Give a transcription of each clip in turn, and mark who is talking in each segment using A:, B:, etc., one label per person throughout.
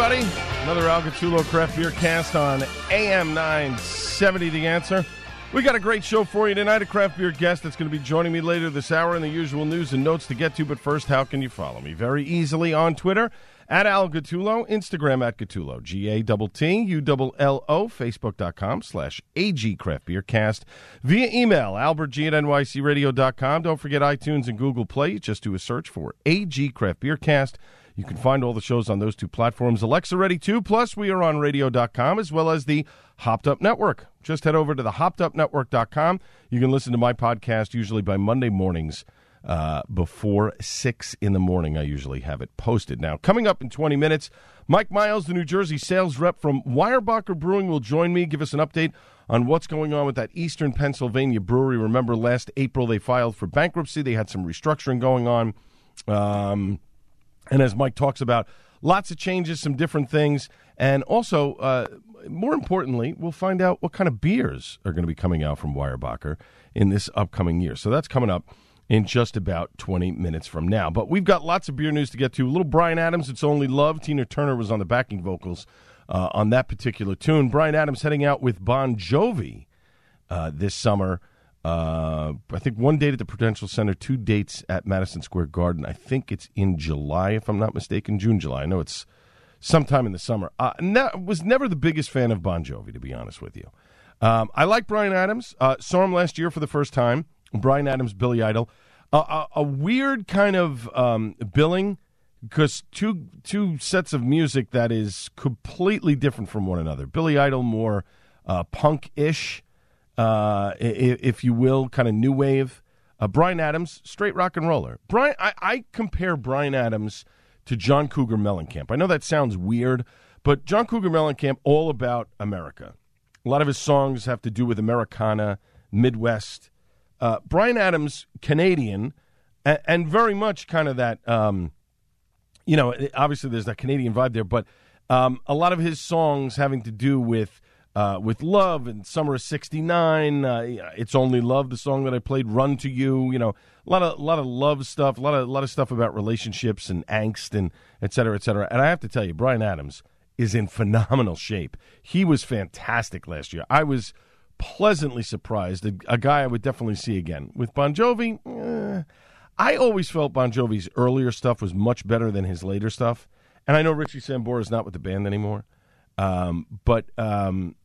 A: everybody? Another Al Gattullo Craft Beer Cast on AM 970 The Answer. We got a great show for you tonight. A craft beer guest that's going to be joining me later this hour in the usual news and notes to get to. But first, how can you follow me? Very easily on Twitter at Al Gattullo, Instagram at Gattullo, G A T T U L L O, Facebook.com slash AG Craft Beer Cast, via email, albertg at nycradio.com. Don't forget iTunes and Google Play. Just do a search for AG Craft Beer Cast. You can find all the shows on those two platforms. Alexa Ready too. Plus, we are on radio.com as well as the Hopped Up Network. Just head over to the hoppedupnetwork.com. You can listen to my podcast usually by Monday mornings uh, before 6 in the morning. I usually have it posted. Now, coming up in 20 minutes, Mike Miles, the New Jersey sales rep from Weyerbacher Brewing, will join me, give us an update on what's going on with that Eastern Pennsylvania brewery. Remember, last April they filed for bankruptcy. They had some restructuring going on. Um, and as Mike talks about, lots of changes, some different things. And also, uh, more importantly, we'll find out what kind of beers are going to be coming out from Weyerbacher in this upcoming year. So that's coming up in just about 20 minutes from now. But we've got lots of beer news to get to. A little Bryan Adams, It's Only Love. Tina Turner was on the backing vocals uh, on that particular tune. Bryan Adams heading out with Bon Jovi uh, this summer. Uh, I think one date at the Prudential Center, two dates at Madison Square Garden. I think it's in July, if I'm not mistaken, June, July. I know it's sometime in the summer. Uh, was never the biggest fan of Bon Jovi, to be honest with you. Um, I like Bryan Adams. Uh, saw him last year for the first time. Bryan Adams, Billy Idol. a, a weird kind of um, billing because two two sets of music that is completely different from one another. Billy Idol more uh, punk ish uh, if you will, kind of new wave. Uh, Bryan Adams, straight rock and roller. Brian, I, I, compare Bryan Adams to John Cougar Mellencamp. I know that sounds weird, but John Cougar Mellencamp, all about America. A lot of his songs have to do with Americana, Midwest. Uh, Bryan Adams, Canadian, and, and, very much kind of that. Um, you know, obviously there's that Canadian vibe there, but um, a lot of his songs having to do with uh, with Love and Summer of '69. Uh, it's Only Love, the song that I played. Run to You. You know, a lot of a lot of love stuff. A lot of a lot of stuff about relationships and angst and et cetera, et cetera. And I have to tell you, Bryan Adams is in phenomenal shape. He was fantastic last year. I was pleasantly surprised. A, a guy I would definitely see again. With Bon Jovi, eh, I always felt Bon Jovi's earlier stuff was much better than his later stuff. And I know Richie Sambora is not with the band anymore. Um, but um,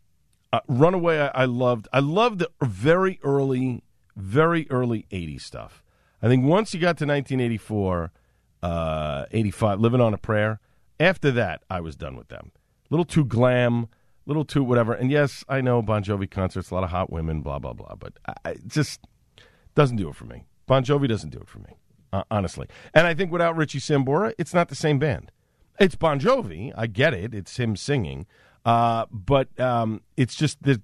A: uh, Runaway, I, I, loved. I loved the very early, very early '80s stuff. I think once you got to 1984, uh, 85, Living on a Prayer. After that, I was done with them. A little too glam, a little too whatever. And yes, I know Bon Jovi concerts, a lot of hot women, blah blah blah. But I, just doesn't do it for me. Bon Jovi doesn't do it for me, uh, honestly. And I think without Richie Sambora, it's not the same band. It's Bon Jovi. I get it. It's him singing. Uh, but um, it's just the,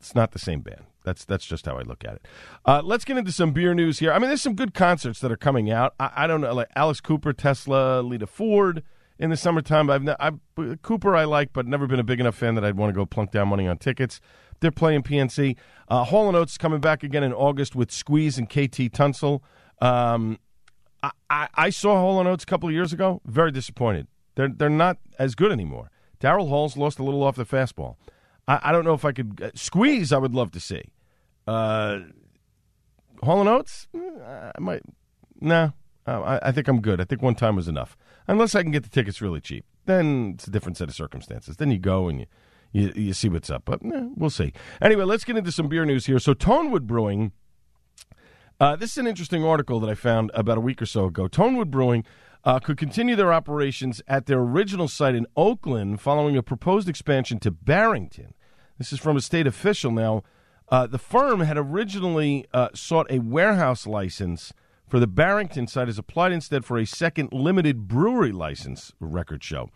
A: it's not the same band. That's that's just how I look at it. Uh, let's get into some beer news here. I mean, there's some good concerts that are coming out. I, I don't know, like Alice Cooper, Tesla, Lita Ford in the summertime. I've, I've Cooper I like, but never been a big enough fan that I'd want to go plunk down money on tickets. They're playing PNC. Uh, Hall and Oates coming back again in August with Squeeze and KT Tunstall. Um, I, I, I, saw Hall and Oates a couple of years ago. Very disappointed. They're they're not as good anymore. Daryl Hall's lost a little off the fastball. I, I don't know if I could uh, squeeze. I would love to see. Uh, Hall and Oates, mm, I might. No, nah, I, I think I'm good. I think one time was enough. Unless I can get the tickets really cheap, then it's a different set of circumstances. Then you go and you you, you see what's up. But eh, we'll see. Anyway, let's get into some beer news here. So Tonewood Brewing. Uh, this is an interesting article that I found about a week or so ago. Tonewood Brewing uh, could continue their operations at their original site in Oakland following a proposed expansion to Barrington. This is from a state official. Now, uh, the firm had originally uh, sought a warehouse license for the Barrington site, has applied instead for a second limited brewery license, record show.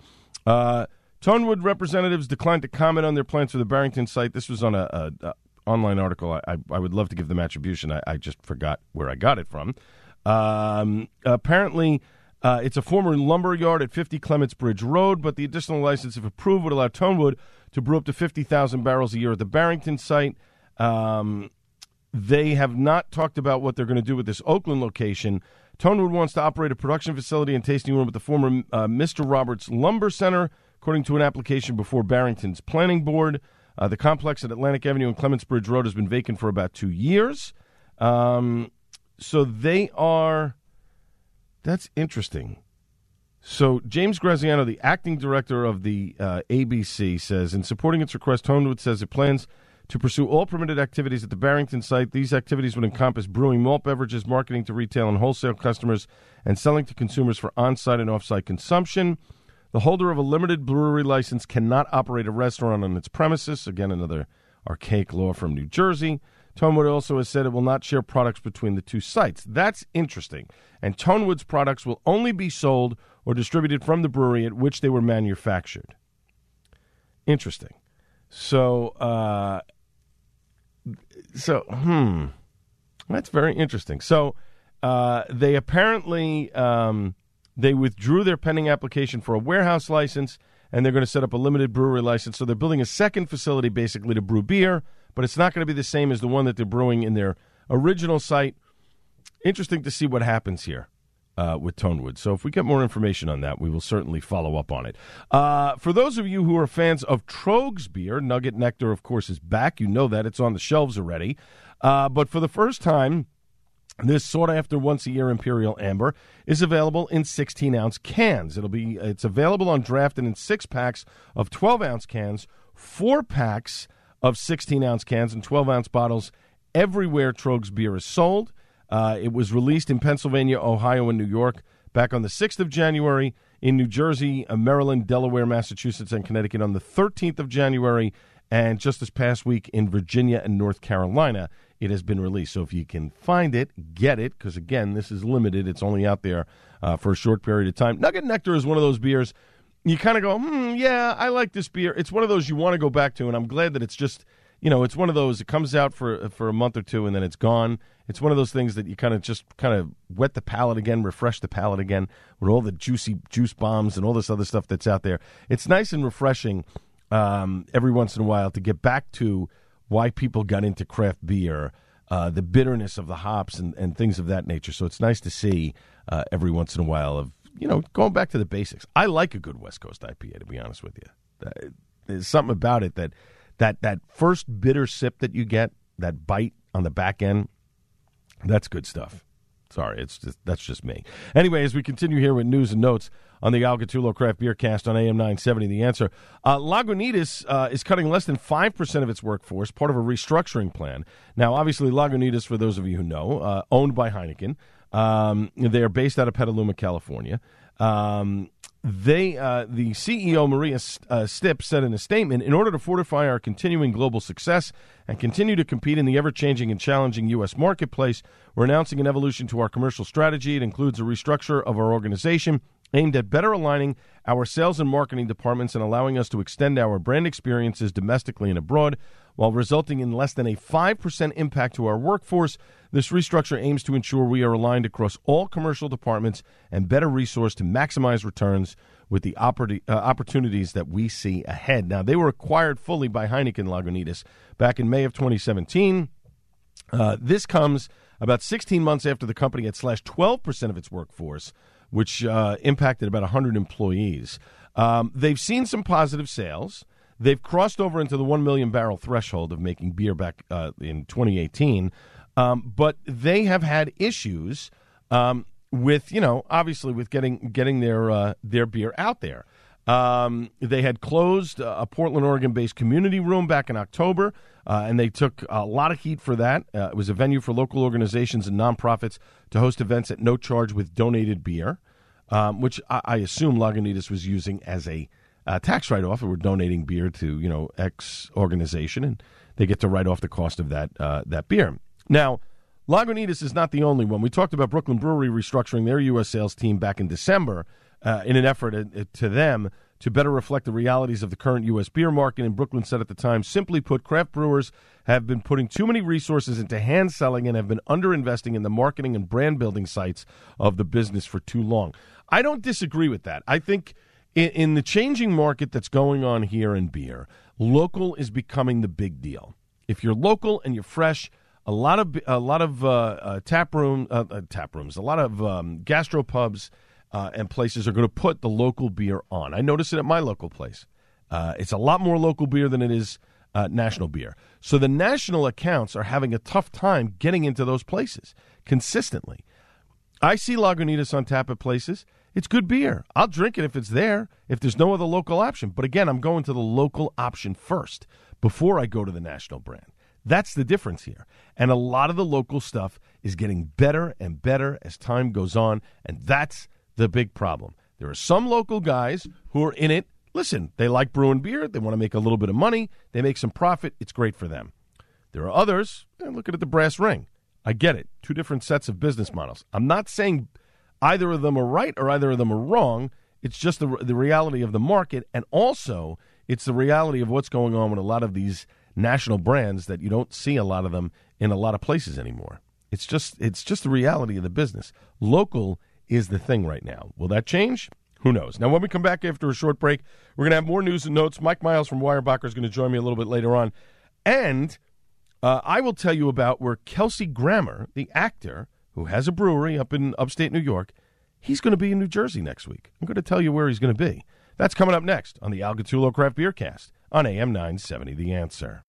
A: Uh, Tonewood representatives declined to comment on their plans for the Barrington site. This was on a, a, a online article. I, I, I, would love to give them attribution. I, I, just forgot where I got it from. Um, apparently, uh, it's a former lumber yard at 50 Clements Bridge Road, but the additional license, if approved, would allow Tonewood to brew up to 50,000 barrels a year at the Barrington site. Um, they have not talked about what they're going to do with this Oakland location. Tonewood wants to operate a production facility and tasting room at the former uh, Mr. Roberts Lumber Center, according to an application before Barrington's planning board. Uh, the complex at Atlantic Avenue and Clements Bridge Road has been vacant for about two years. Um, so they are. That's interesting. So James Graziano, the acting director of the uh, ABC, says in supporting its request, Tonewood says it plans to pursue all permitted activities at the Barrington site. These activities would encompass brewing malt beverages, marketing to retail and wholesale customers, and selling to consumers for on-site and off-site consumption. The holder of a limited brewery license cannot operate a restaurant on its premises. Again, another archaic law from New Jersey. Tonewood also has said it will not share products between the two sites. That's interesting. And Tonewood's products will only be sold or distributed from the brewery at which they were manufactured. Interesting. So, uh, so hmm, that's very interesting. So, uh, they apparently um, they withdrew their pending application for a warehouse license, and they're going to set up a limited brewery license. So they're building a second facility basically to brew beer, but it's not going to be the same as the one that they're brewing in their original site. Interesting to see what happens here. Uh, with Tonewood. So if we get more information on that, we will certainly follow up on it. Uh, for those of you who are fans of Troegs beer, Nugget Nectar, of course, is back. You know that it's on the shelves already. Uh, but for the first time, this sought after once a year Imperial Amber is available in 16 ounce cans. It'll be it's available on draft and in six packs of 12 ounce cans, four packs of 16 ounce cans, and 12 ounce bottles everywhere Troegs beer is sold. Uh, it was released in Pennsylvania, Ohio, and New York back on the 6th of January, in New Jersey, uh, Maryland, Delaware, Massachusetts, and Connecticut on the 13th of January, and just this past week in Virginia and North Carolina, it has been released. So if you can find it, get it, because again, this is limited. It's only out there uh, for a short period of time. Nugget Nectar is one of those beers you kind of go, hmm, yeah, I like this beer. It's one of those you want to go back to, and I'm glad that it's just you know, it's one of those. It comes out for for a month or two, and then it's gone. It's one of those things that you kind of just kind of wet the palate again, refresh the palate again with all the juicy juice bombs and all this other stuff that's out there. It's nice and refreshing um, every once in a while to get back to why people got into craft beer, uh, the bitterness of the hops and, and things of that nature. So it's nice to see uh, every once in a while of you know going back to the basics. I like a good West Coast IPA to be honest with you. There's something about it that that that first bitter sip that you get, that bite on the back end, that's good stuff. Sorry, it's just that's just me. Anyway, as we continue here with news and notes on the Al Gattullo Craft Beer Cast on AM 970, the answer. Uh, Lagunitas uh, is cutting less than 5% of its workforce, part of a restructuring plan. Now, obviously, Lagunitas, for those of you who know, uh, owned by Heineken. Um, they are based out of Petaluma, California. Um, they, uh, the CEO Maria uh, Stipp said in a statement, in order to fortify our continuing global success and continue to compete in the ever-changing and challenging U.S. marketplace, we're announcing an evolution to our commercial strategy. It includes a restructure of our organization aimed at better aligning our sales and marketing departments and allowing us to extend our brand experiences domestically and abroad while resulting in less than a 5% impact to our workforce. This restructure aims to ensure we are aligned across all commercial departments and better resourced to maximize returns with the oppor- uh, opportunities that we see ahead. Now, they were acquired fully by Heineken Lagunitas back in May of 2017. Uh, this comes about 16 months after the company had slashed 12% of its workforce which uh, impacted about 100 employees. Um, they've seen some positive sales. They've crossed over into the 1 million barrel threshold of making beer back uh, in 2018. Um, but they have had issues um, with, you know, obviously with getting getting their uh, their beer out there. Um, they had closed a Portland, Oregon based community room back in October, uh, and they took a lot of heat for that. Uh, it was a venue for local organizations and nonprofits to host events at no charge with donated beer. um, which I, I, assume Lagunitas was using as a uh, tax write off. We're donating beer to you know X organization, and they get to write off the cost of that uh, that beer. Now, Lagunitas is not the only one. We talked about Brooklyn Brewery restructuring their U.S. sales team back in December uh, in an effort uh, to them to better reflect the realities of the current U.S. beer market. And Brooklyn said at the time, simply put, craft brewers have been putting too many resources into hand selling and have been underinvesting in the marketing and brand building sites of the business for too long. I don't disagree with that. I think in, in the changing market that's going on here in beer, local is becoming the big deal. If you're local and you're fresh, a lot of a lot of uh, uh, tap room uh, uh tap rooms, a lot of um, gastropubs uh, and places are going to put the local beer on. I notice it at my local place. Uh, it's a lot more local beer than it is national beer. So the national accounts are having a tough time getting into those places consistently. I see Lagunitas on tap at places. It's good beer. I'll drink it if it's there, if there's no other local option. But again, I'm going to the local option first before I go to the national brand. That's the difference here. And a lot of the local stuff is getting better and better as time goes on. And that's the big problem. There are some local guys who are in it. Listen, they like brewing beer. They want to make a little bit of money. They make some profit. It's great for them. There are others, eh, and looking at the brass ring. I get it. Two different sets of business models. I'm not saying either of them are right or either of them are wrong. It's just the, the reality of the market. And also, it's the reality of what's going on with a lot of these national brands that you don't see a lot of them in a lot of places anymore. It's just it's just the reality of the business. Local is the thing right now. Will that change? Who knows? Now, when we come back after a short break, we're going to have more news and notes. Mike Miles from Weyerbacher is going to join me a little bit later on. And uh, I will tell you about where Kelsey Grammer, the actor who has a brewery up in upstate New York, he's going to be in New Jersey next week. I'm going to tell you where he's going to be. That's coming up next on the Al Gattullo Craft Beer Cast on AM 970 The Answer.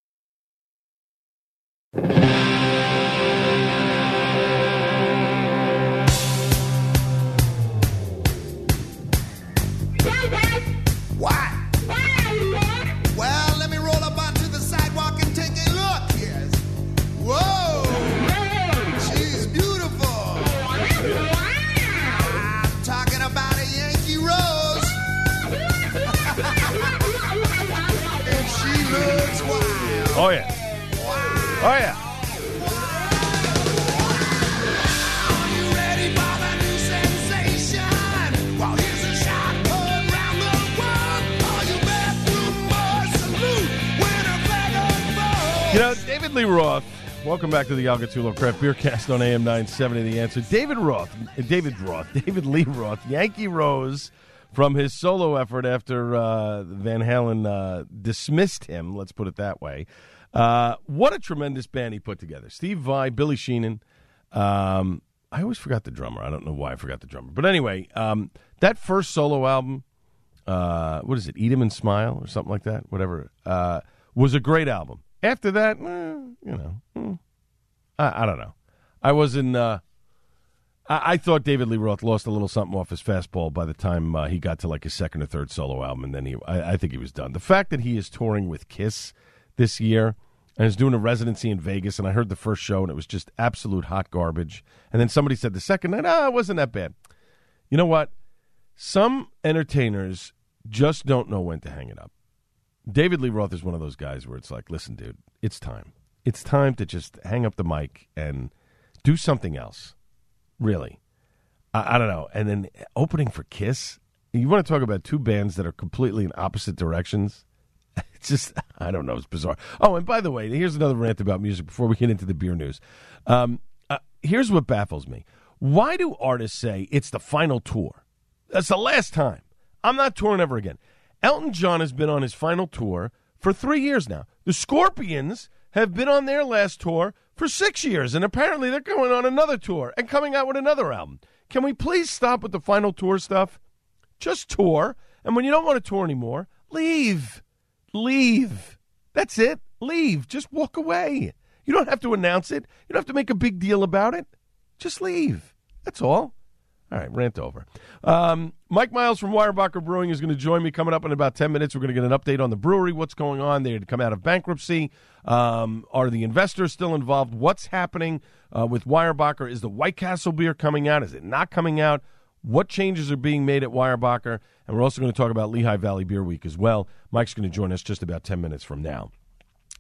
A: Oh, yeah. Oh, yeah. You know, David Lee Roth, welcome back to the Al Gattullo Craft Beer Cast on AM 970 The Answer. David Roth, David Roth, David Lee Roth, Yankee Rose from his solo effort after uh, Van Halen uh, dismissed him, let's put it that way. Uh, what a tremendous band he put together. Steve Vai, Billy Sheehan. Um, I always forgot the drummer. I don't know why I forgot the drummer. But anyway, um, that first solo album, uh, what is it, Eat 'em and Smile or something like that, whatever, uh, was a great album. After that, eh, you know, hmm, I, I, don't know. I wasn't. I, I, thought David Lee Roth lost a little something off his fastball by the time uh, he got to like his second or third solo album, and then he, I, I think he was done. The fact that he is touring with Kiss this year and is doing a residency in Vegas. And I heard the first show, and it was just absolute hot garbage. And then somebody said the second night, ah, it wasn't that bad. You know what? Some entertainers just don't know when to hang it up. David Lee Roth is one of those guys where it's like, listen, dude, it's time. It's time to just hang up the mic and do something else. Really. I, I don't know. And then opening for Kiss. You want to talk about two bands that are completely in opposite directions? It's just, I don't know. It's bizarre. Oh, and by the way, here's another rant about music before we get into the beer news. Um, uh, here's what baffles me. Why do artists say it's the final tour? That's the last time. I'm not touring ever again. Elton John has been on his final tour for three years now. The Scorpions have been on their last tour for six years, and apparently they're going on another tour and coming out with another album. Can we please stop with the final tour stuff? Just tour, and when you don't want to tour anymore, leave. Leave. That's it. Leave. Just walk away. You don't have to announce it. You don't have to make a big deal about it. Just leave. That's all. All right, rant over. Um, Mike Miles from Weyerbacher Brewing is going to join me coming up in about 10 minutes. We're going to get an update on the brewery, what's going on. They had come out of bankruptcy. Um, are the investors still involved? What's happening uh, with Weyerbacher? Is the White Castle beer coming out? Is it not coming out? what changes are being made at Weyerbacher, and we're also going to talk about Lehigh Valley Beer Week as well. Mike's going to join us just about 10 minutes from now.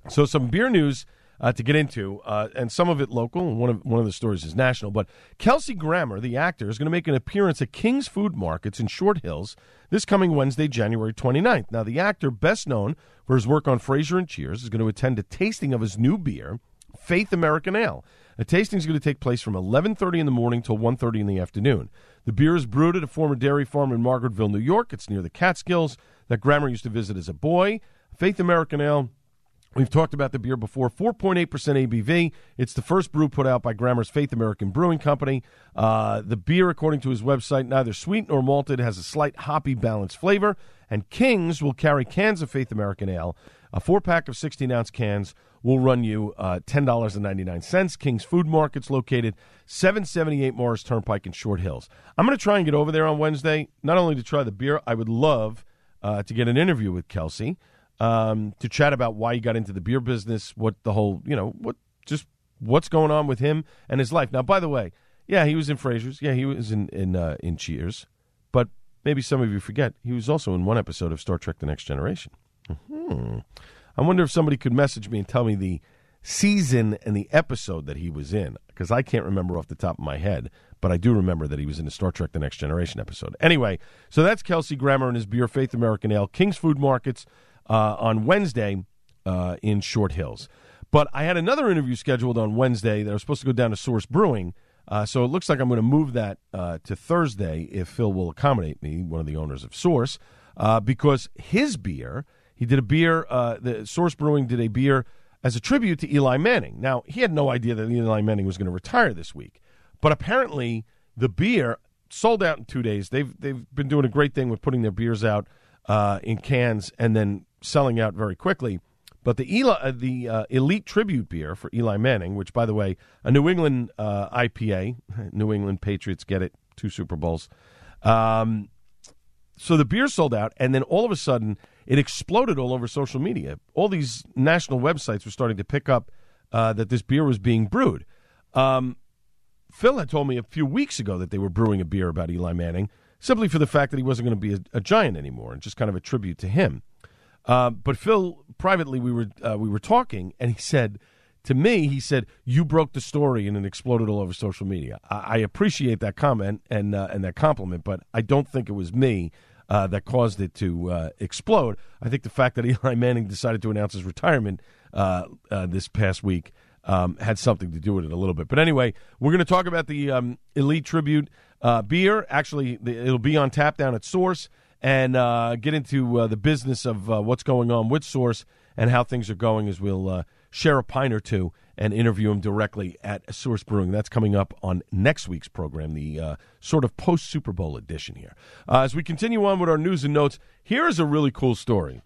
A: So, some beer news uh, to get into, uh, and some of it local, and one of one of the stories is national. But Kelsey Grammer, the actor, is going to make an appearance at King's Food Markets in Short Hills this coming Wednesday, January 29th. Now, the actor, best known for his work on Frasier and Cheers, is going to attend a tasting of his new beer, Faith American Ale. A tasting is going to take place from 11:30 in the morning till 1:30 in the afternoon. The beer is brewed at a former dairy farm in Margaretville, New York. It's near the Catskills that Grammer used to visit as a boy. Faith American Ale We've talked about the beer before. 4.8% ABV. It's the first brew put out by Grammer's Faith American Brewing Company. Uh, the beer, according to his website, neither sweet nor malted, has a slight hoppy balanced flavor. And Kings will carry cans of Faith American Ale. A four pack of 16 ounce cans will run you uh, $10.99. King's Food Market's located 778 Morris Turnpike in Short Hills. I'm going to try and get over there on Wednesday, not only to try the beer, I would love uh, to get an interview with Kelsey um, to chat about why he got into the beer business, what the whole, you know, what just what's going on with him and his life. Now, by the way, yeah, he was in Frasier's. Yeah, he was in in uh, in Cheers, but maybe some of you forget he was also in one episode of Star Trek: The Next Generation. Hmm. I wonder if somebody could message me and tell me the season and the episode that he was in because I can't remember off the top of my head, but I do remember that he was in a Star Trek: The Next Generation episode. Anyway, so that's Kelsey Grammer and his beer, Faith American Ale, King's Food Markets uh, on Wednesday uh, in Short Hills. But I had another interview scheduled on Wednesday that I was supposed to go down to Source Brewing. Uh, so it looks like I'm going to move that uh, to Thursday if Phil will accommodate me, one of the owners of Source, uh, because his beer, he did a beer, uh, the Source Brewing did a beer as a tribute to Eli Manning. Now, he had no idea that Eli Manning was going to retire this week, but apparently the beer sold out in two days. They've, they've been doing a great thing with putting their beers out in cans and then selling out very quickly. But the Eli, uh, the uh, elite tribute beer for Eli Manning, which by the way, a New England uh, IPA, New England Patriots get it, two Super Bowls. Um, so the beer sold out, and then all of a sudden it exploded all over social media. All these national websites were starting to pick up uh, that this beer was being brewed. Um, Phil had told me a few weeks ago that they were brewing a beer about Eli Manning, simply for the fact that he wasn't going to be a, a giant anymore, and just kind of a tribute to him. Uh, but Phil, privately, we were uh, we were talking, and he said to me, he said, "You broke the story, and it exploded all over social media." I, I appreciate that comment and uh, and that compliment, but I don't think it was me. Uh, that caused it to uh, explode. I think the fact that Eli Manning decided to announce his retirement uh, this past week um, had something to do with it a little bit. But anyway, we're going to talk about the um, Elite Tribute beer. Actually, it'll be on tap down at Source and uh, get into uh, the business of uh, what's going on with Source and how things are going as we'll uh, share a pint or two and interview him directly at Source Brewing. That's coming up on next week's program, the uh, sort of post Super Bowl edition here. Uh, as we continue on with our news and notes, here is a really cool story.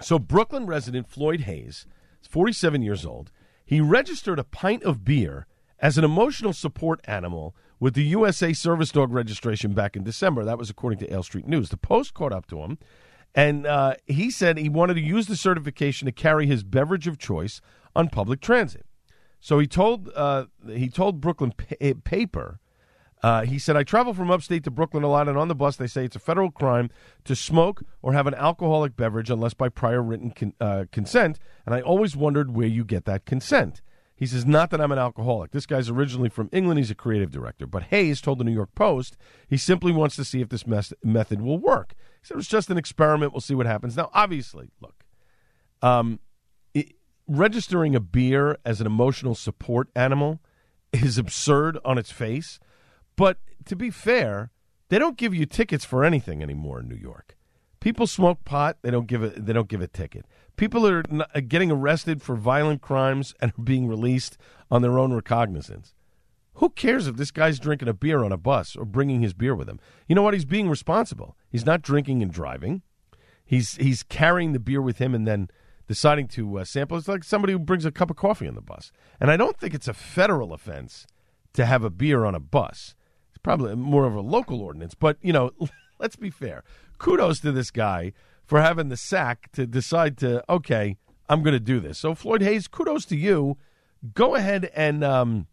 A: So, Brooklyn resident Floyd Hayes is 47 years old. He registered a pint of beer as an emotional support animal with the USA Service Dog registration back in December. That was according to Ale Street News. The Post caught up to him, and uh, he said he wanted to use the certification to carry his beverage of choice on public transit. So he told uh, he told Brooklyn pa- Paper. Uh, he said, I travel from upstate to Brooklyn a lot, and on the bus they say it's a federal crime to smoke or have an alcoholic beverage unless by prior written con- uh, consent. And I always wondered where you get that consent. He says, Not that I'm an alcoholic. This guy's originally from England. He's a creative director. But Hayes told the New York Post he simply wants to see if this mes- method will work. He said, It was just an experiment. We'll see what happens. Now, obviously, look, um, it, registering a beer as an emotional support animal is absurd on its face. But to be fair, they don't give you tickets for anything anymore in New York. People smoke pot; they don't give a they don't give a ticket. People are getting arrested for violent crimes and are being released on their own recognizance. Who cares if this guy's drinking a beer on a bus or bringing his beer with him? You know what? He's being responsible. He's not drinking and driving. He's he's carrying the beer with him and then deciding to uh, sample. It's like somebody who brings a cup of coffee on the bus. And I don't think it's a federal offense to have a beer on a bus. It's probably more of a local ordinance. But you know, let's be fair. Kudos to this guy for having the sack to decide to okay, I'm going to do this. So Floyd Hayes, kudos to you. Go ahead and um,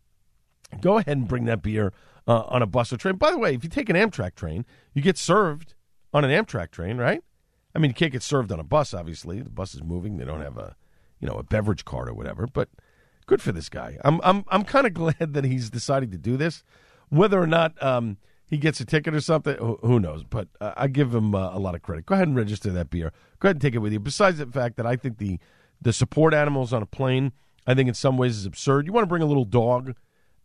A: go ahead and bring that beer uh, on a bus or train. By the way, if you take an Amtrak train, you get served on an Amtrak train, right? I mean, you can't get served on a bus. Obviously, the bus is moving; they don't have a, you know, a beverage cart or whatever. But good for this guy. I'm I'm I'm kind of glad that he's deciding to do this. Whether or not um, he gets a ticket or something, who knows? But uh, I give him uh, a lot of credit. Go ahead and register that beer. Go ahead and take it with you. Besides the fact that I think the the support animals on a plane, I think in some ways is absurd. You want to bring a little dog,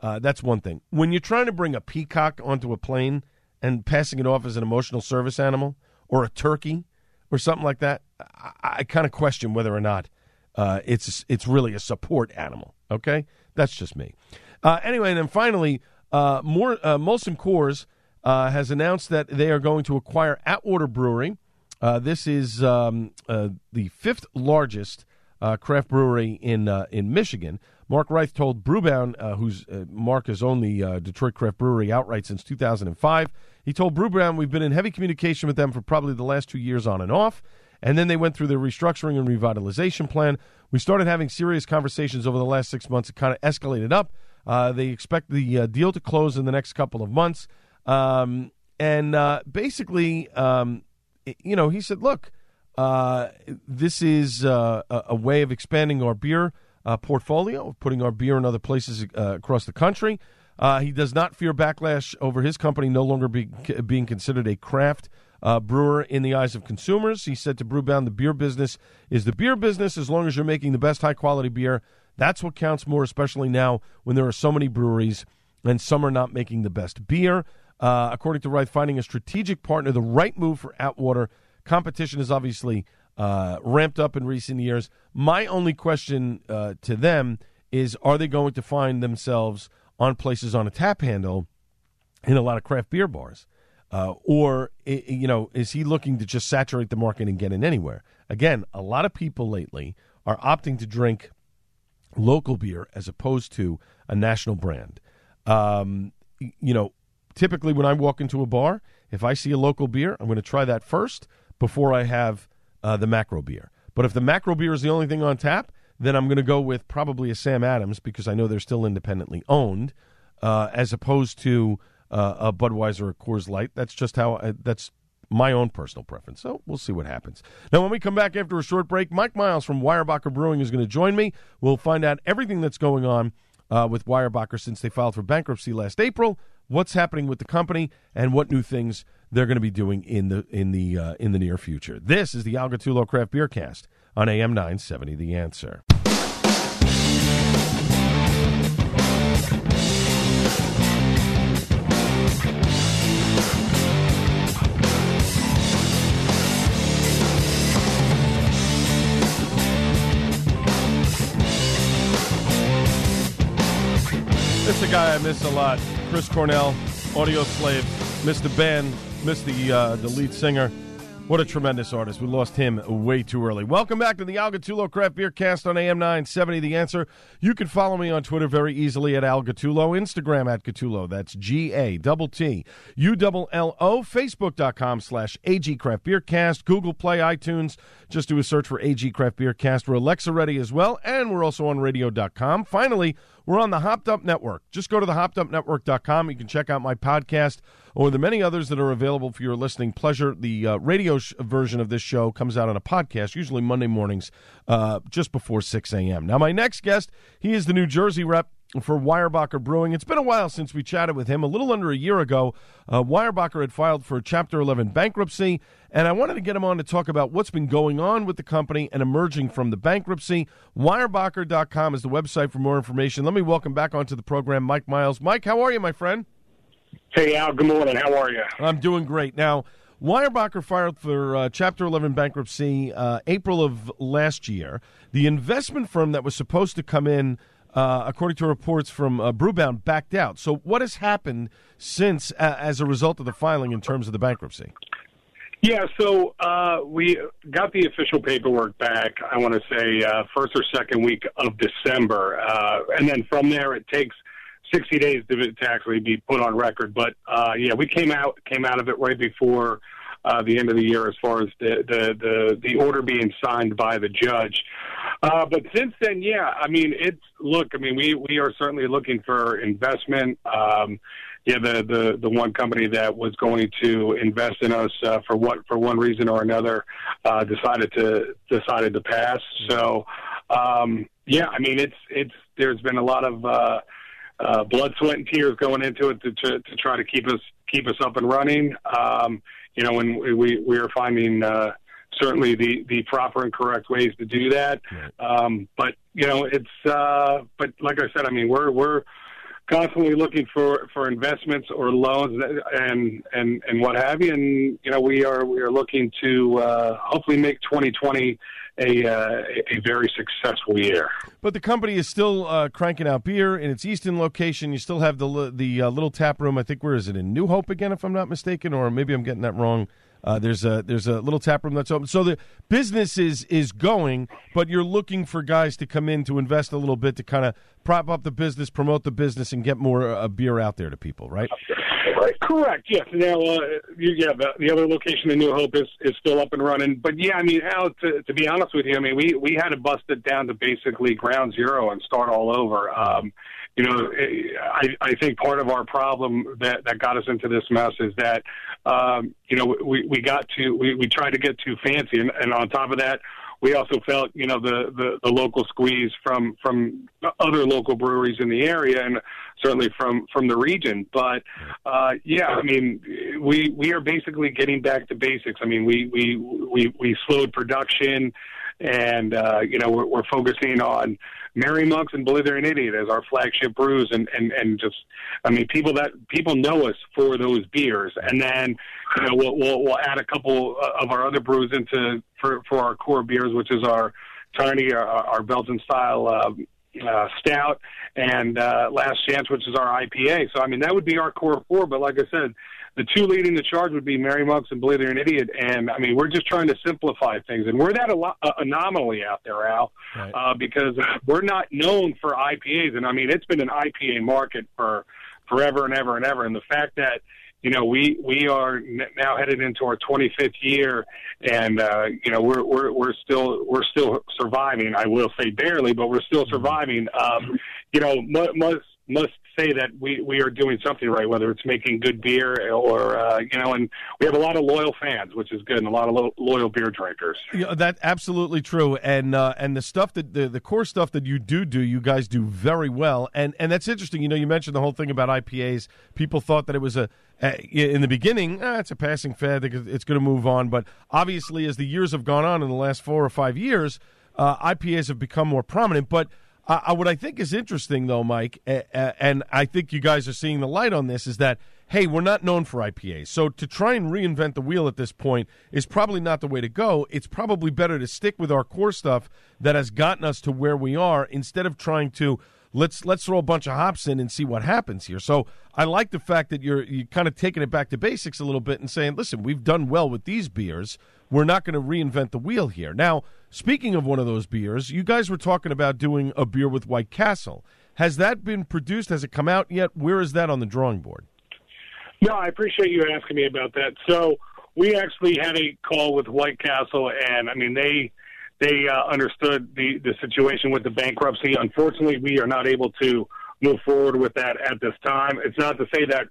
A: uh, that's one thing. When you're trying to bring a peacock onto a plane and passing it off as an emotional service animal or a turkey or something like that, I, I kind of question whether or not uh, it's it's really a support animal. Okay, that's just me. Uh, anyway, and then finally, uh, more uh, Molson Coors uh, has announced that they are going to acquire Atwater Brewery. Uh, this is um, uh, the fifth largest craft brewery in in Michigan. Mark Rieth told Brewbound, who's Mark has owned the Detroit Craft Brewery outright since 2005. He told Brewbound, "We've been in heavy communication with them for probably the last two years, on and off." And then they went through their restructuring and revitalization plan. We started having serious conversations over the last six months. It kind of escalated up. Uh, they expect the uh, deal to close in the next couple of months. Um, and uh, basically, um, you know, he said, look, uh, this is a, way of expanding our beer portfolio, putting our beer in other places across the country. he does not fear backlash over his company no longer be, being considered a craft uh, brewer in the eyes of consumers. He said to Brewbound, the beer business is the beer business as long as you're making the best high quality beer. That's what counts more, especially now when there are so many breweries and some are not making the best beer. Uh, according to Rieth, finding a strategic partner, the right move for Atwater. Competition is obviously uh, ramped up in recent years. My only question uh, to them is are they going to find themselves on places on a tap handle in a lot of craft beer bars? Uh, or you know, is he looking to just saturate the market and get in anywhere? Again, a lot of people lately are opting to drink local beer as opposed to a national brand. Um, you know, typically when I walk into a bar, if I see a local beer, I'm going to try that first before I have uh, the macro beer. But if the macro beer is the only thing on tap, then I'm going to go with probably a Sam Adams because I know they're still independently owned, uh, as opposed to uh, a Budweiser or Coors Light. That's just how I, that's my own personal preference. So we'll see what happens. Now, when we come back after a short break, Mike Miles from Weyerbacher Brewing is going to join me. We'll find out everything that's going on uh, with Weyerbacher since they filed for bankruptcy last April. What's happening with the company and what new things they're going to be doing in the in the uh, in the near future. This is the Al Gattullo Craft Beer Cast on AM 970. The Answer. This is a guy I miss a lot. Chris Cornell, Audioslave, missed the band, missed the uh, the lead singer. What a tremendous artist. We lost him way too early. Welcome back to the Al Gattullo Craft Beer Cast on AM 970. The answer. You can follow me on Twitter very easily at Al Gattullo, Instagram at Gattullo. That's G A T T U L L O, Facebook.com slash AG Craft Beer Cast, Google Play, iTunes. Just do a search for AG Craft Beer Cast. We're Alexa ready as well, and we're also on radio.com. Finally, we're on the Hopped Up Network. Just go to the hoppedupnetwork.com. You can check out my podcast or the many others that are available for your listening pleasure. The uh, radio sh- version of this show comes out on a podcast, usually Monday mornings, uh, just before 6 a.m. Now, my next guest, he is the New Jersey rep for Weyerbacher Brewing. It's been a while since we chatted with him. A little under a year ago, uh, Weyerbacher had filed for Chapter 11 bankruptcy, and I wanted to get him on to talk about what's been going on with the company and emerging from the bankruptcy. Weyerbacher.com is the website for more information. Let me welcome back onto the program Mike Miles. Mike, how are you, my friend?
B: Hey, Al. Good morning. How are you?
A: I'm doing great. Now, Weyerbacher filed for uh, Chapter 11 bankruptcy uh, April of last year. The investment firm that was supposed to come in uh, according to reports from uh, Brewbound, backed out. So, what has happened since, uh, as a result of the filing, in terms of the bankruptcy?
B: Yeah, so uh, we got the official paperwork back. I want to say uh, first or second week of December, uh, and then from there it takes sixty days to, to actually be put on record. But yeah, we came out came out of it right before the end of the year, as far as the the the, the order being signed by the judge. Uh, but since then, yeah, I mean, it's look. I mean, we we are certainly looking for investment. Um, yeah, the, the the one company that was going to invest in us uh, for what for one reason or another uh, decided to decided to pass. So, um, yeah, I mean, it's it's there's been a lot of uh, uh, blood, sweat, and tears going into it to, to to try to keep us keep us up and running. Um, you know, and we we are finding. Uh, certainly the the proper and correct ways to do that. Um, but you know, it's uh, but like I said, I mean, we're we're constantly looking for for investments or loans and and and what have you. And you know, we are we are looking to uh, hopefully make 2020 a uh, a very successful year.
A: But the company is still uh, cranking out beer in its Easton location. You still have the the uh, little tap room. I think where is it in New Hope again, if I'm not mistaken, or maybe I'm getting that wrong. Uh, there's a there's a little tap room that's open. So the business is is going, but you're looking for guys to come in to invest a little bit to kind of prop up the business, promote the business, and get more uh, beer out there to people, right?
B: Correct. Yes. Now, uh, yeah, the, the other location in New Hope is, is still up and running. But yeah, I mean, Al, to, to be honest with you, I mean, we we had to bust it down to basically ground zero and start all over. Um, you know, I, I think part of our problem that, that got us into this mess is that, um, you know, we, we got to, we, we tried to get too fancy. And, and on top of that, we also felt, you know, the, the, the local squeeze from, from other local breweries in the area and certainly from, from the region. But, uh, yeah, I mean, we, we are basically getting back to basics. I mean, we, we, we, we slowed production and, uh, you know, we're, we're focusing on, Merry Monks and Blithering Idiot as our flagship brews, and and and just, I mean, people that people know us for those beers, and then you know we'll we'll, we'll add a couple of our other brews into for for our core beers, which is our Tiny, our, our Belgian style. Uh, uh, stout and uh, last chance, which is our IPA. So I mean that would be our core four. But like I said, the two leading the charge would be Merry Monks and Blithering Idiot. And I mean, we're just trying to simplify things, and we're that al- anomaly out there, Al, right. uh, because we're not known for IPAs. And I mean, it's been an IPA market for forever and ever and ever. And the fact that you know we we are now headed into our 25th year, and uh, you know we're we're we're still we're still surviving. I will say barely, but we're still surviving. Um, you know, most must say that we we are doing something right, whether it's making good beer or uh, you know, and we have a lot of loyal fans, which is good, and a lot of lo- loyal beer drinkers.
A: Yeah, that absolutely true, and uh, and the stuff that the the core stuff that you do do, you guys do very well, and and that's interesting. You know, you mentioned the whole thing about IPAs. People thought that it was a in the beginning, eh, it's a passing fad. It's going to move on, but obviously, as the years have gone on in the last four or five years, uh, IPAs have become more prominent, but uh, what I think is interesting, though, Mike, uh, and I think you guys are seeing the light on this, is that hey, we're not known for IPAs. So to try and reinvent the wheel at this point is probably not the way to go. It's probably better to stick with our core stuff that has gotten us to where we are instead of trying to let's let's throw a bunch of hops in and see what happens here. So I like the fact that you're you kind of taking it back to basics a little bit and saying, listen, we've done well with these beers. We're not going to reinvent the wheel here. Now, Speaking of one of those beers, you guys were talking about doing a beer with White Castle. Has that been produced? Has it come out yet? Where is that on the drawing board?
B: No, I appreciate you asking me about that. So we actually had a call with White Castle, and I mean they they uh, understood the the situation with the bankruptcy. Unfortunately, we are not able to move forward with that at this time. It's not to say that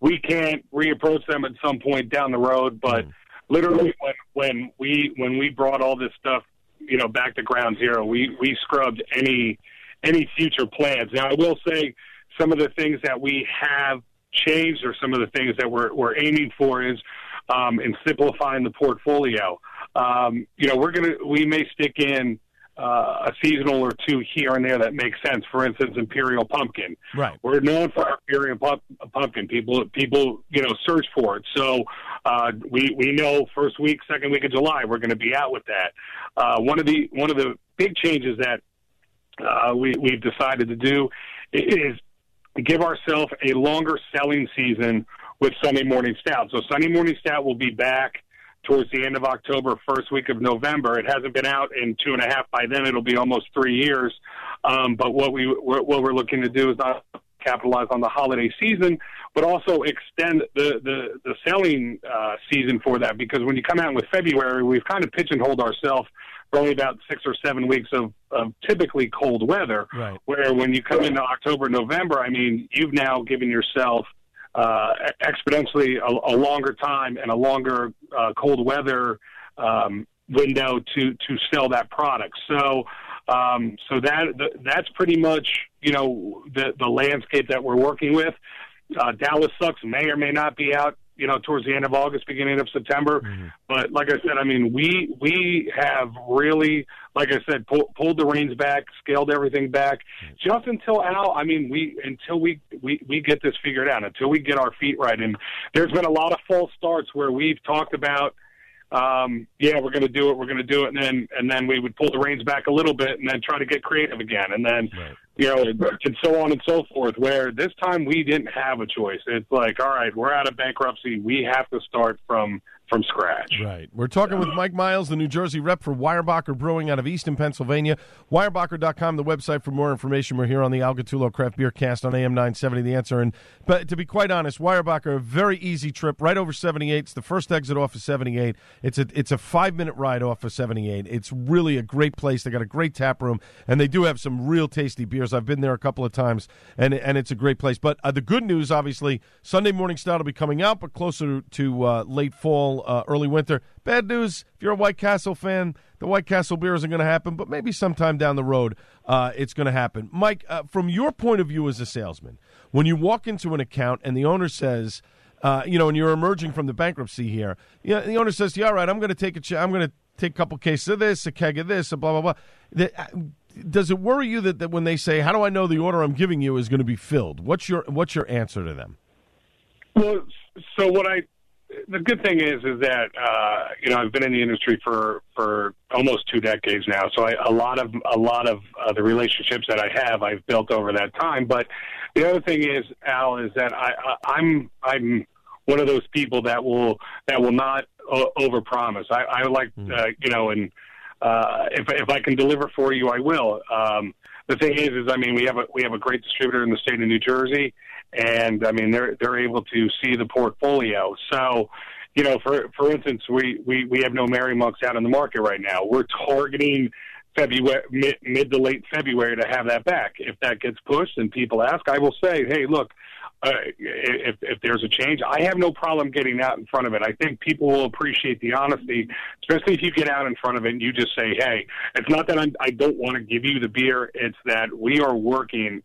B: we can't reapproach them at some point down the road, but mm. literally when when we when we brought all this stuff you know back to ground zero. We we scrubbed any any future plans. Now I will say some of the things that we have changed or some of the things that we're we're aiming for is um, in simplifying the portfolio. Um, you know, we're gonna we may stick in uh, a seasonal or two here and there that makes sense. For instance, Imperial Pumpkin.
A: Right.
B: We're known for our Imperial Pumpkin. People, people, you know, search for it. So uh, we we know first week, second week of July, we're going to be out with that. Uh, one of the one of the big changes that uh, we we've decided to do is give ourselves a longer selling season with Sunday Morning Stout. So Sunday Morning Stout will be back towards the end of October, first week of November. It hasn't been out in two and a half. By then, it'll be almost three years. Um, but what we what we're looking to do is not capitalize on the holiday season, but also extend the the, the selling uh, season for that because when you come out with February, we've kind of pigeonholed ourselves for only about six or seven weeks of, of typically cold weather.
A: Right.
B: Where when you come into October, November, I mean, you've now given yourself uh, exponentially a, a longer time and a longer uh, cold weather um, window to to sell that product. So. Um, so that that's pretty much you know the the landscape that we're working with. Uh, Dallas sucks may or may not be out you know, towards the end of August, beginning of September. Mm-hmm. But like I said, I mean, we we have really, like I said, pull, pulled the reins back, scaled everything back, just until Al. I mean, we until we we we get this figured out, until we get our feet right. And there's been a lot of false starts where we've talked about um, yeah, we're going to do it, we're going to do it, and then and then we would pull the reins back a little bit, and then try to get creative again, and then right. you know, and so on and so forth. Where this time we didn't have a choice. It's like, all right, we're out of bankruptcy, we have to start from from scratch.
A: Right. We're talking with Mike Miles, the New Jersey rep for Weyerbacher Brewing out of Easton, Pennsylvania. Weyerbacher.com, the website for more information. We're here on the Al Gattullo Craft Beer Cast on AM 970, The Answer. And But to be quite honest, Weyerbacher, a very easy trip, right over 78. It's the first exit off of 78. It's a, it's a five-minute ride off of 78. It's really a great place. They got a great tap room, and they do have some real tasty beers. I've been there a couple of times, and, and it's a great place. But uh, the good news, obviously, Sunday Morning Stout will be coming out, but closer to uh, late fall uh, early winter. Bad news if you're a White Castle fan, the White Castle beer isn't going to happen, but maybe sometime down the road uh, it's going to happen. Mike, uh, from your point of view as a salesman, when you walk into an account and the owner says, uh, you know, and you're emerging from the bankruptcy here, you know, the owner says, "Yeah, all right, I'm going to take a, ch- I'm going to take a couple cases of this, a keg of this, a blah blah blah." Uh, does it worry you that, that when they say, "How do I know the order I'm giving you is going to be filled?" What's your what's your answer to them?
B: Well, so what I the good thing is is that uh, you know I've been in the industry for for almost two decades now, so I, a lot of a lot of uh, the relationships that I have I've built over that time. But the other thing is, Al, is that I, I I'm I'm one of those people that will that will not uh, overpromise. I, I like hmm. uh, you know, and uh, if if I can deliver for you, I will. Um, the thing is, is I mean, we have a we have a great distributor in the state of New Jersey, and I mean they're they're able to see the portfolio. So, you know, for for instance, we we we have no Merry Monks out in the market right now. We're targeting February mid, mid to late February to have that back. If that gets pushed and people ask, I will say, hey, look. Uh, if if there's a change, I have no problem getting out in front of it. I think people will appreciate the honesty, especially if you get out in front of it and you just say, "Hey, it's not that I'm, I don't want to give you the beer; it's that we are working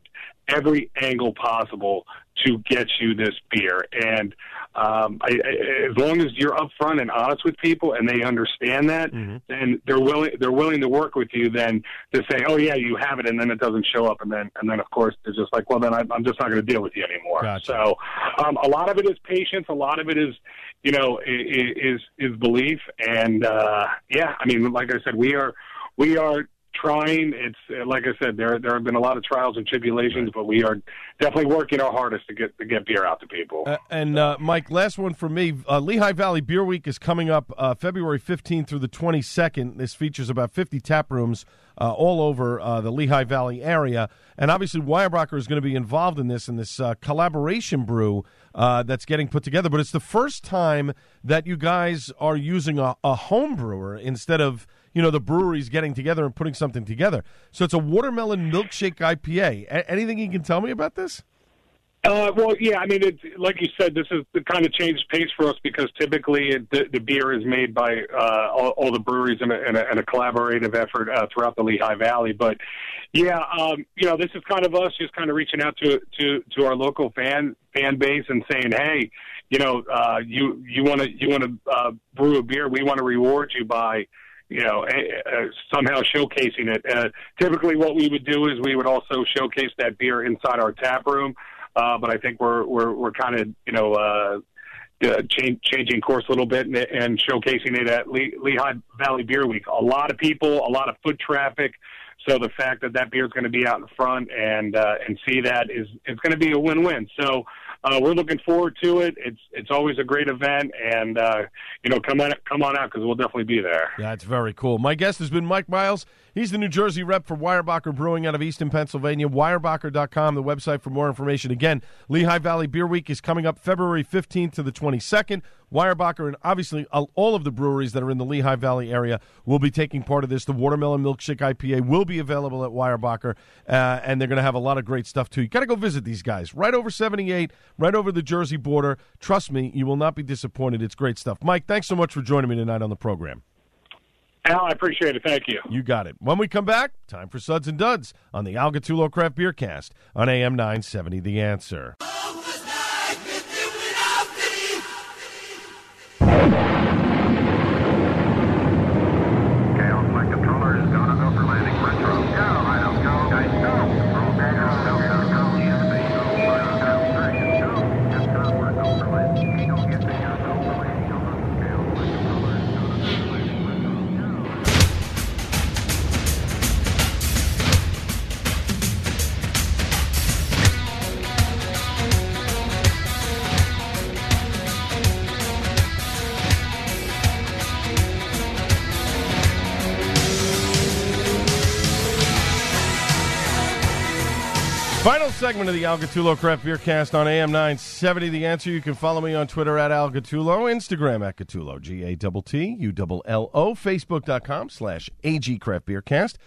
B: every angle possible to get you this beer. And um, I, I, as long as you're upfront and honest with people, and they understand that, mm-hmm. then they're willing they're willing to work with you. Then to say, "Oh yeah, you have it," and then it doesn't show up, and then and then of course it's just like, "Well, then I, I'm just not going to deal with you anymore."
A: Gotcha.
B: So um, a lot of it is patience. A lot of it is you know is is belief, and uh, yeah, I mean, like I said, we are we are trying. It's uh, like I said, there there have been a lot of trials and tribulations, but we are definitely working our hardest to get to get beer out to people.
A: Uh, and uh, Mike, last one for me. Uh, Lehigh Valley Beer Week is coming up uh, February 15th through the 22nd. This features about 50 tap rooms. Uh, all over the Lehigh Valley area, and obviously Weyerbacher is going to be involved in this in this collaboration brew that's getting put together. But it's the first time that you guys are using a, a home brewer instead of you know the breweries getting together and putting something together. So it's a watermelon milkshake IPA. A- anything you can tell me about this?
B: Uh, well, yeah, I mean, it's, like you said, this is the kind of changed pace for us because typically it, the, the beer is made by uh, all, all the breweries in a, in a, in a collaborative effort uh, throughout the Lehigh Valley. But yeah, um, you know, this is kind of us just kind of reaching out to to to our local fan fan base and saying, hey, you know, uh, you you want to you want to uh, brew a beer, we want to reward you by you know, uh, somehow showcasing it. Uh, typically, what we would do is we would also showcase that beer inside our tap room. Uh, but I think we're we're we're kind of you know uh, uh, change, changing course a little bit and, and showcasing it at Le- Lehigh Valley Beer Week. A lot of people, a lot of foot traffic. So the fact that that beer is going to be out in front and uh, and see that is it's going to be a win-win. So uh, we're looking forward to it. It's it's always a great event, and uh, you know, come on come on out because we'll definitely be there.
A: That's very cool. My guest has been Mike Miles. He's the New Jersey rep for Weyerbacher Brewing out of Easton, Pennsylvania. Weyerbacher.com, the website for more information. Again, Lehigh Valley Beer Week is coming up February 15th to the 22nd. Weyerbacher and obviously all of the breweries that are in the Lehigh Valley area will be taking part of this. The Watermelon Milkshake IPA will be available at Weyerbacher, uh, and they're going to have a lot of great stuff too. You got to go visit these guys right over 78, right over the Jersey border. Trust me, you will not be disappointed. It's great stuff. Mike, thanks so much for joining me tonight on the program.
B: Al, I appreciate it. Thank you.
A: You got it. When we come back, time for Suds and Duds on the Al Gattullo Craft Beer Cast on AM 970 The Answer. Segment of the Al Gattullo Craft Beer Cast on AM 970. The answer you can follow me on Twitter at Al Gattullo, Instagram at Gattullo, G A T T U L L O, Facebook.com slash AG Craft Beer Cast,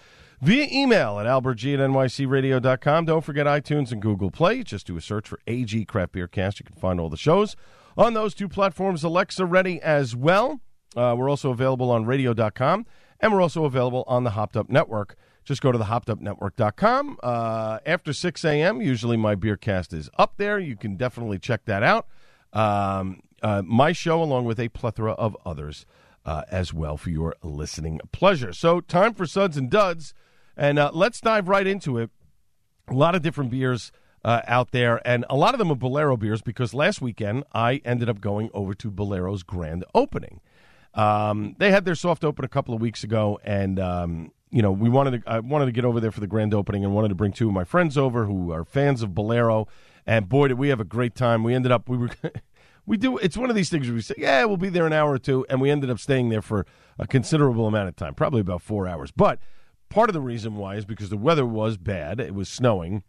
A: via email at albertg at nycradio.com. Don't forget iTunes and Google Play. Just do a search for AG Craft Beer Cast. You can find all the shows on those two platforms. Alexa ready as well. Uh, we're also available on radio.com, and we're also available on the Hopped Up Network just go to the hoppedupnetwork.com. Uh, after 6 a.m., usually my beer cast is up there. You can definitely check that out. Um, uh, my show, along with a plethora of others uh, as well, for your listening pleasure. So, time for Suds and Duds, and uh, let's dive right into it. A lot of different beers. Uh, out there, and a lot of them are Bolero beers because last weekend I ended up going over to Bolero's grand opening. Um, they had their soft open a couple of weeks ago, and um, you know, we wanted to I wanted to get over there for the grand opening and wanted to bring two of my friends over who are fans of Bolero. And boy, did we have a great time. We ended up we were we do it's one of these things where we say, yeah, we'll be there an hour or two, and we ended up staying there for a considerable amount of time, probably about four hours. But part of the reason why is because the weather was bad. It was snowing.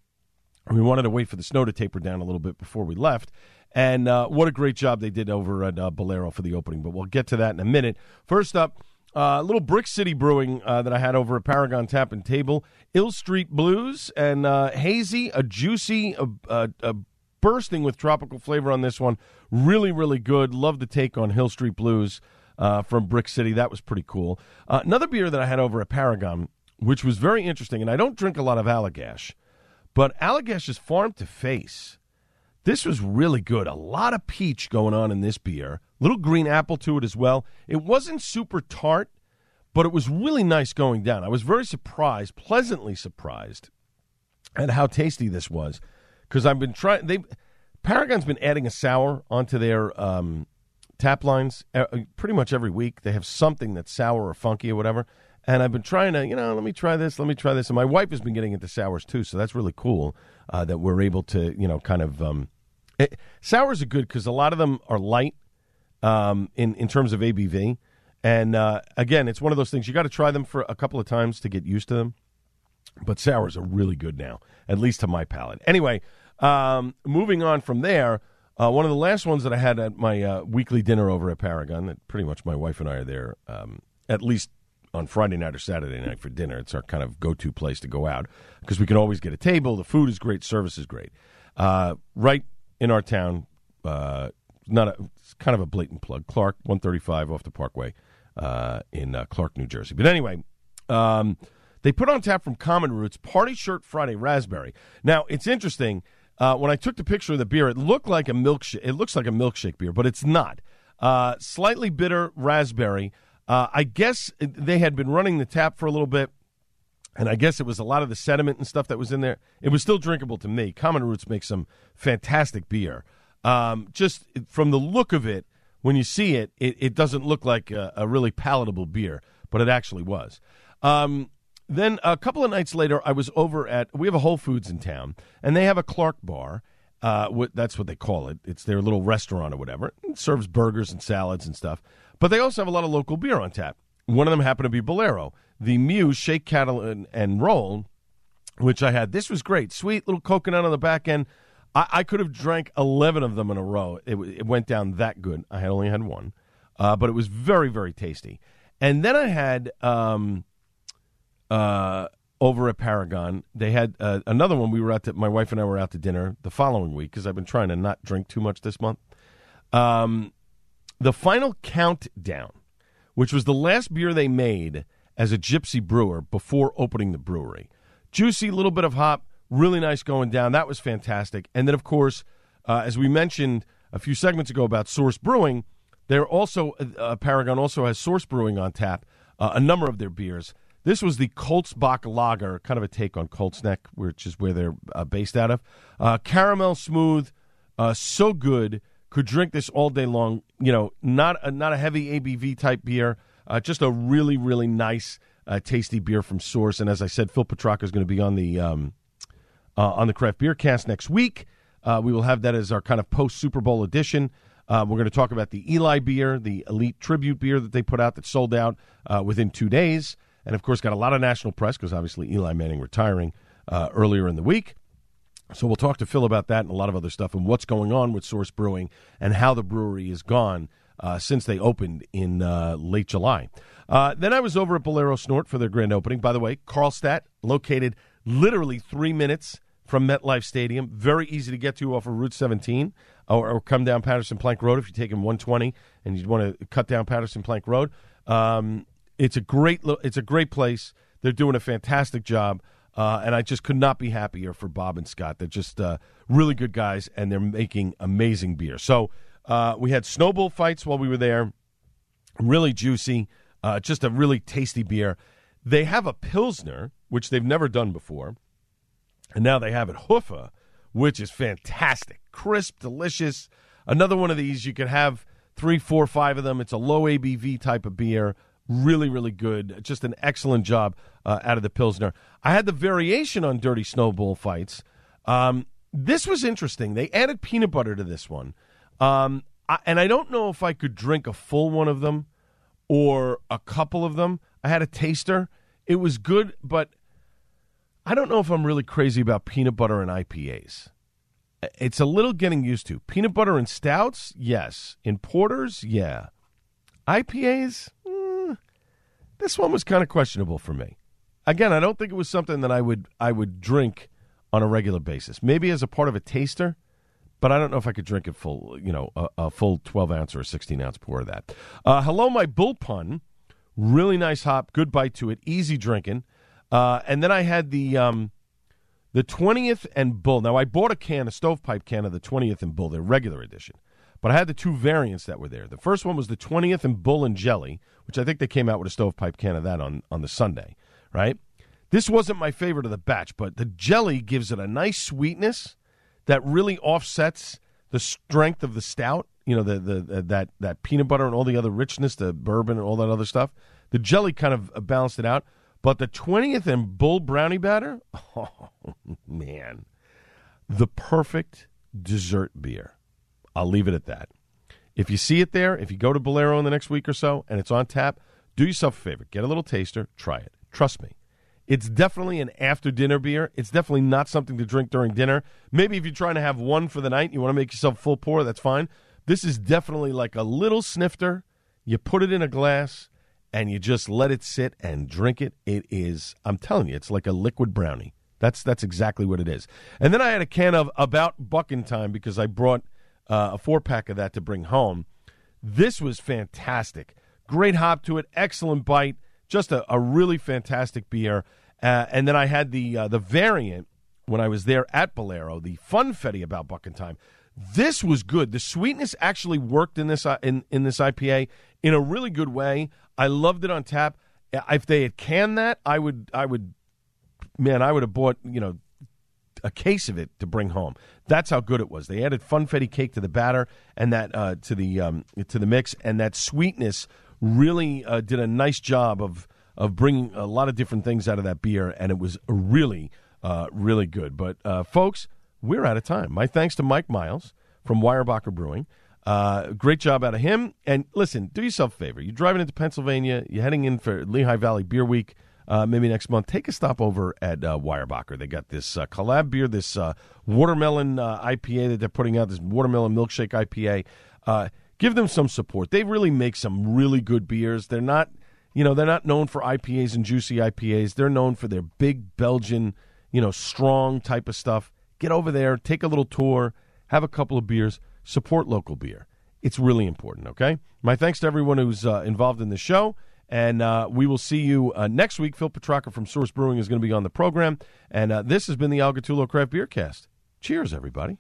A: We wanted to wait for the snow to taper down a little bit before we left. And uh, what a great job they did over at uh, Bolero for the opening. But we'll get to that in a minute. First up, uh, little Brick City Brewing uh, that I had over at Paragon Tap and Table, Ill Street Blues, and uh, hazy, a juicy, a, bursting with tropical flavor on this one. Really, really good. Love the take on Hill Street Blues uh, from Brick City. That was pretty cool. Uh, another beer that I had over at Paragon, which was very interesting, and I don't drink a lot of Allagash, but Allagash is farm to face. This was really good. A lot of peach going on in this beer little green apple to it as well. It wasn't super tart, but it was really nice going down. I was very surprised, pleasantly surprised, at how tasty this was because I've been trying. They Paragon's been adding a sour onto their um, tap lines uh, pretty much every week. They have something that's sour or funky or whatever. And I've been trying to, you know, let me try this, let me try this. And my wife has been getting into sours too, so that's really cool uh, that we're able to, you know, kind of. Um, it, sours are good because a lot of them are light um, in in terms of ABV. And uh, again, it's one of those things you got to try them for a couple of times to get used to them. But sours are really good now, at least to my palate. Anyway, um, moving on from there, uh, one of the last ones that I had at my uh, weekly dinner over at Paragon. That pretty much my wife and I are there um, at least on Friday night or Saturday night for dinner. It's our kind of go-to place to go out because we can always get a table. The food is great, service is great. Uh, right in our town, uh, not a, it's kind of a blatant plug. Clark, 135 off the Parkway uh, in uh, Clark, New Jersey. But anyway, um, they put on tap from Common Roots Party Shirt Friday Raspberry. Now, it's interesting. Uh, when I took the picture of the beer, it looked like a milkshake. It looks like a milkshake beer, but it's not. Uh, slightly bitter raspberry. Uh, I guess they had been running the tap for a little bit, and I guess it was a lot of the sediment and stuff that was in there. It was still drinkable to me. Common Roots makes some fantastic beer. Um, just from the look of it, when you see it, it, it doesn't look like a, a, really palatable beer, but it actually was. Um, then a couple of nights later, I was over at we have a Whole Foods in town, and they have a Clark bar. Uh, that's what they call it. It's their little restaurant or whatever. It serves burgers and salads and stuff. But they also have a lot of local beer on tap. One of them happened to be Bolero, the Muse Shake, Cattle, and, and Roll, which I had. This was great. Sweet little coconut on the back end. I, I could have drank 11 of them in a row. It, it went down that good. I had only had one, uh, but it was very, very tasty. And then I had um, uh, over at Paragon, they had uh, another one. We were out to, my wife and I were out to dinner the following week because I've been trying to not drink too much this month. Um, the final countdown, which was the last beer they made as a gypsy brewer before opening the brewery. Juicy, little bit of hop, really nice going down. That was fantastic. And then, of course, uh, as we mentioned a few segments ago about Source Brewing, they're also uh, Paragon also has Source Brewing on tap. Uh, a number of their beers. This was the Coltsbach Lager, kind of a take on Colts Neck, which is where they're uh, based out of. Uh, caramel smooth, uh, so good. Could drink this all day long. You know, not a, not a heavy ABV type beer. Uh, just a really really nice, uh, tasty beer from Source. And as I said, Phil Petracca is going to be on the um, uh, on the craft beer cast next week. we will have that as our kind of post Super Bowl edition. we're going to talk about the Eli beer, the elite tribute beer that they put out that sold out within two days and of course got a lot of national press because obviously Eli Manning retiring uh, earlier in the week. So we'll talk to Phil about that and a lot of other stuff and what's going on with Source Brewing and how the brewery is gone uh, since they opened in uh, late July. Uh, then I was over at Bolero Snort for their grand opening. By the way, Carlstadt, located literally three minutes from MetLife Stadium, very easy to get to off of Route 17, or, or come down Paterson Plank Road if you're taking 120 and you'd want to cut down Paterson Plank Road. Um, it's a great it's a great place. They're doing a fantastic job. Uh, and I just could not be happier for Bob and Scott. They're just uh, really good guys, and they're making amazing beer. So uh, we had snowball fights while we were there, really juicy, uh, just a really tasty beer. They have a pilsner, which they've never done before, and now they have it Huffa, which is fantastic, crisp, delicious. Another one of these you could have three, four, five of them. It's a low ABV type of beer. Really, really good. Just an excellent job uh, out of the Pilsner. I had the variation on Dirty Snowball fights. Um, this was interesting. They added peanut butter to this one. Um, I, and I don't know if I could drink a full one of them or a couple of them. I had a taster. It was good, but I don't know if I'm really crazy about peanut butter and IPAs. It's a little getting used to. Peanut butter and stouts, yes. In porters, yeah. IPAs, this one was kind of questionable for me. Again, I don't think it was something that I would I would drink on a regular basis. Maybe as a part of a taster, but I don't know if I could drink it full, you know, a, a full 12 ounce or a 16 ounce pour of that. Uh, hello, my bull pun. Really nice hop, good bite to it, easy drinking. Uh, and then I had the um, the 20th and bull. Now I bought a can, a stovepipe can of the 20th and bull, their regular edition. But I had the two variants that were there. The first one was the 20th and Bull and Jelly, which I think they came out with a stovepipe can of that on, on the Sunday, right? This wasn't my favorite of the batch, but the jelly gives it a nice sweetness that really offsets the strength of the stout. You know, the, the, that that peanut butter and all the other richness, the bourbon and all that other stuff. The jelly kind of uh, balanced it out. But the 20th and Bull Brownie Batter, oh, man, the perfect dessert beer. I'll leave it at that. If you see it there, if you go to Bolero in the next week or so and it's on tap, do yourself a favor. Get a little taster, try it. Trust me. It's definitely an after dinner beer. It's definitely not something to drink during dinner. Maybe if you're trying to have one for the night, you want to make yourself full pour, that's fine. This is definitely like a little snifter. You put it in a glass and you just let it sit and drink it. It is, I'm telling you, it's like a liquid brownie. That's that's exactly what it is. And then I had a can of About Bucking Time because I brought uh, a four pack of that to bring home. This was fantastic. Great hop to it, excellent bite, just a, a really fantastic beer. Uh, and then I had the uh, the variant when I was there at Bolero, the funfetti about Bucking Time. This was good. The sweetness actually worked in this uh, in in this IPA in a really good way. I loved it on tap. If they had canned that, I would I would man, I would have bought you know a case of it to bring home. That's how good it was. They added funfetti cake to the batter and that uh, to the um, to the mix, and that sweetness really uh, did a nice job of of bringing a lot of different things out of that beer, and it was really uh, really good. But uh, folks, we're out of time. My thanks to Mike Miles from Weyerbacher Brewing. Uh, great job out of him. And listen, do yourself a favor. You're driving into Pennsylvania. You're heading in for Lehigh Valley Beer Week. Uh, maybe next month, take a stop over at uh, Weyerbacher. They got this uh, collab beer, this uh, watermelon uh, IPA that they're putting out, this watermelon milkshake IPA. Give them some support. They really make some really good beers. They're not, you know, they're not known for IPAs and juicy IPAs. They're known for their big Belgian, you know, strong type of stuff. Get over there, take a little tour, have a couple of beers support local beer. It's really important, okay? My thanks to everyone who's uh, involved in the show. And uh, we will see you uh, next week. Phil Petracca from Source Brewing is going to be on the program. And uh, this has been the Al Gattullo Craft Beer Cast. Cheers, everybody.